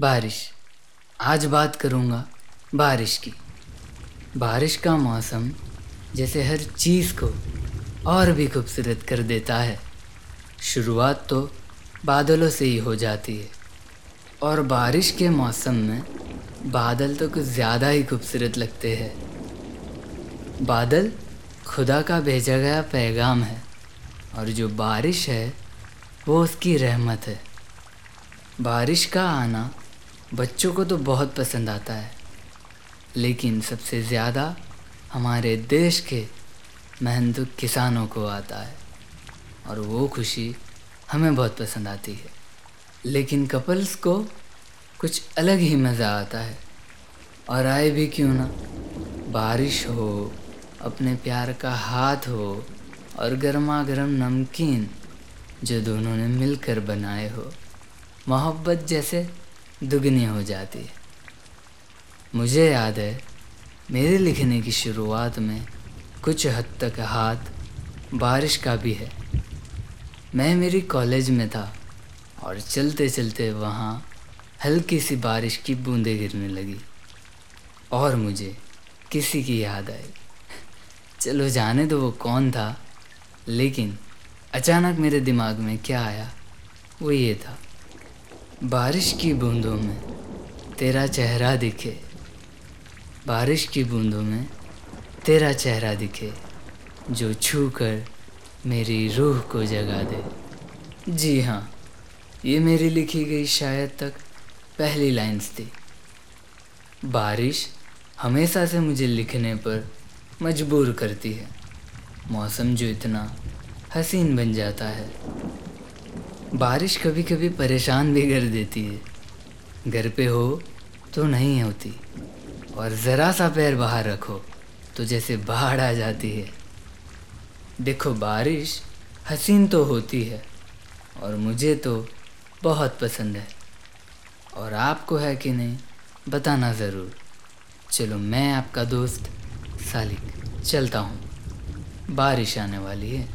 बारिश। आज बात करूँगा बारिश की। बारिश का मौसम जैसे हर चीज़ को और भी खूबसूरत कर देता है। शुरुआत तो बादलों से ही हो जाती है। और बारिश के मौसम में बादल तो कुछ ज़्यादा ही खूबसूरत लगते हैं। बादल खुदा का भेजा गया पैगाम है और जो बारिश है वो उसकी रहमत है। बारिश का आना बच्चों को तो बहुत पसंद आता है, लेकिन सबसे ज़्यादा हमारे देश के मेहनत किसानों को आता है, और वो खुशी हमें बहुत पसंद आती है। लेकिन कपल्स को कुछ अलग ही मज़ा आता है, और आए भी क्यों ना, बारिश हो, अपने प्यार का हाथ हो, और गर्मा गर्म नमकीन जो दोनों ने मिलकर बनाए हो। मोहब्बत जैसे दुगनी हो जाती। है मुझे याद है, मेरे लिखने की शुरुआत में कुछ हद तक हाथ बारिश का भी है। मैं मेरी कॉलेज में था और चलते चलते वहाँ हल्की सी बारिश की बूंदें गिरने लगी। और मुझे किसी की याद आई। चलो जाने दो वो कौन था, लेकिन अचानक मेरे दिमाग में क्या आया, वो ये था। बारिश की बूंदों में तेरा चेहरा दिखे। बारिश की बूंदों में तेरा चेहरा दिखे, जो छू कर मेरी रूह को जगा दे। जी हाँ ये मेरी लिखी गई शायद तक पहली लाइन्स थी। बारिश हमेशा से मुझे लिखने पर मजबूर करती है। मौसम जो इतना हसीन बन जाता है बारिश कभी कभी परेशान भी कर देती है। घर पे हो तो नहीं होती। और ज़रा सा पैर बाहर रखो तो जैसे बाढ़ आ जाती है। देखो, बारिश हसीन तो होती है और मुझे तो बहुत पसंद है। और आपको है कि नहीं, बताना ज़रूर। चलो, मैं आपका दोस्त सालिक, चलता हूँ। बारिश आने वाली है।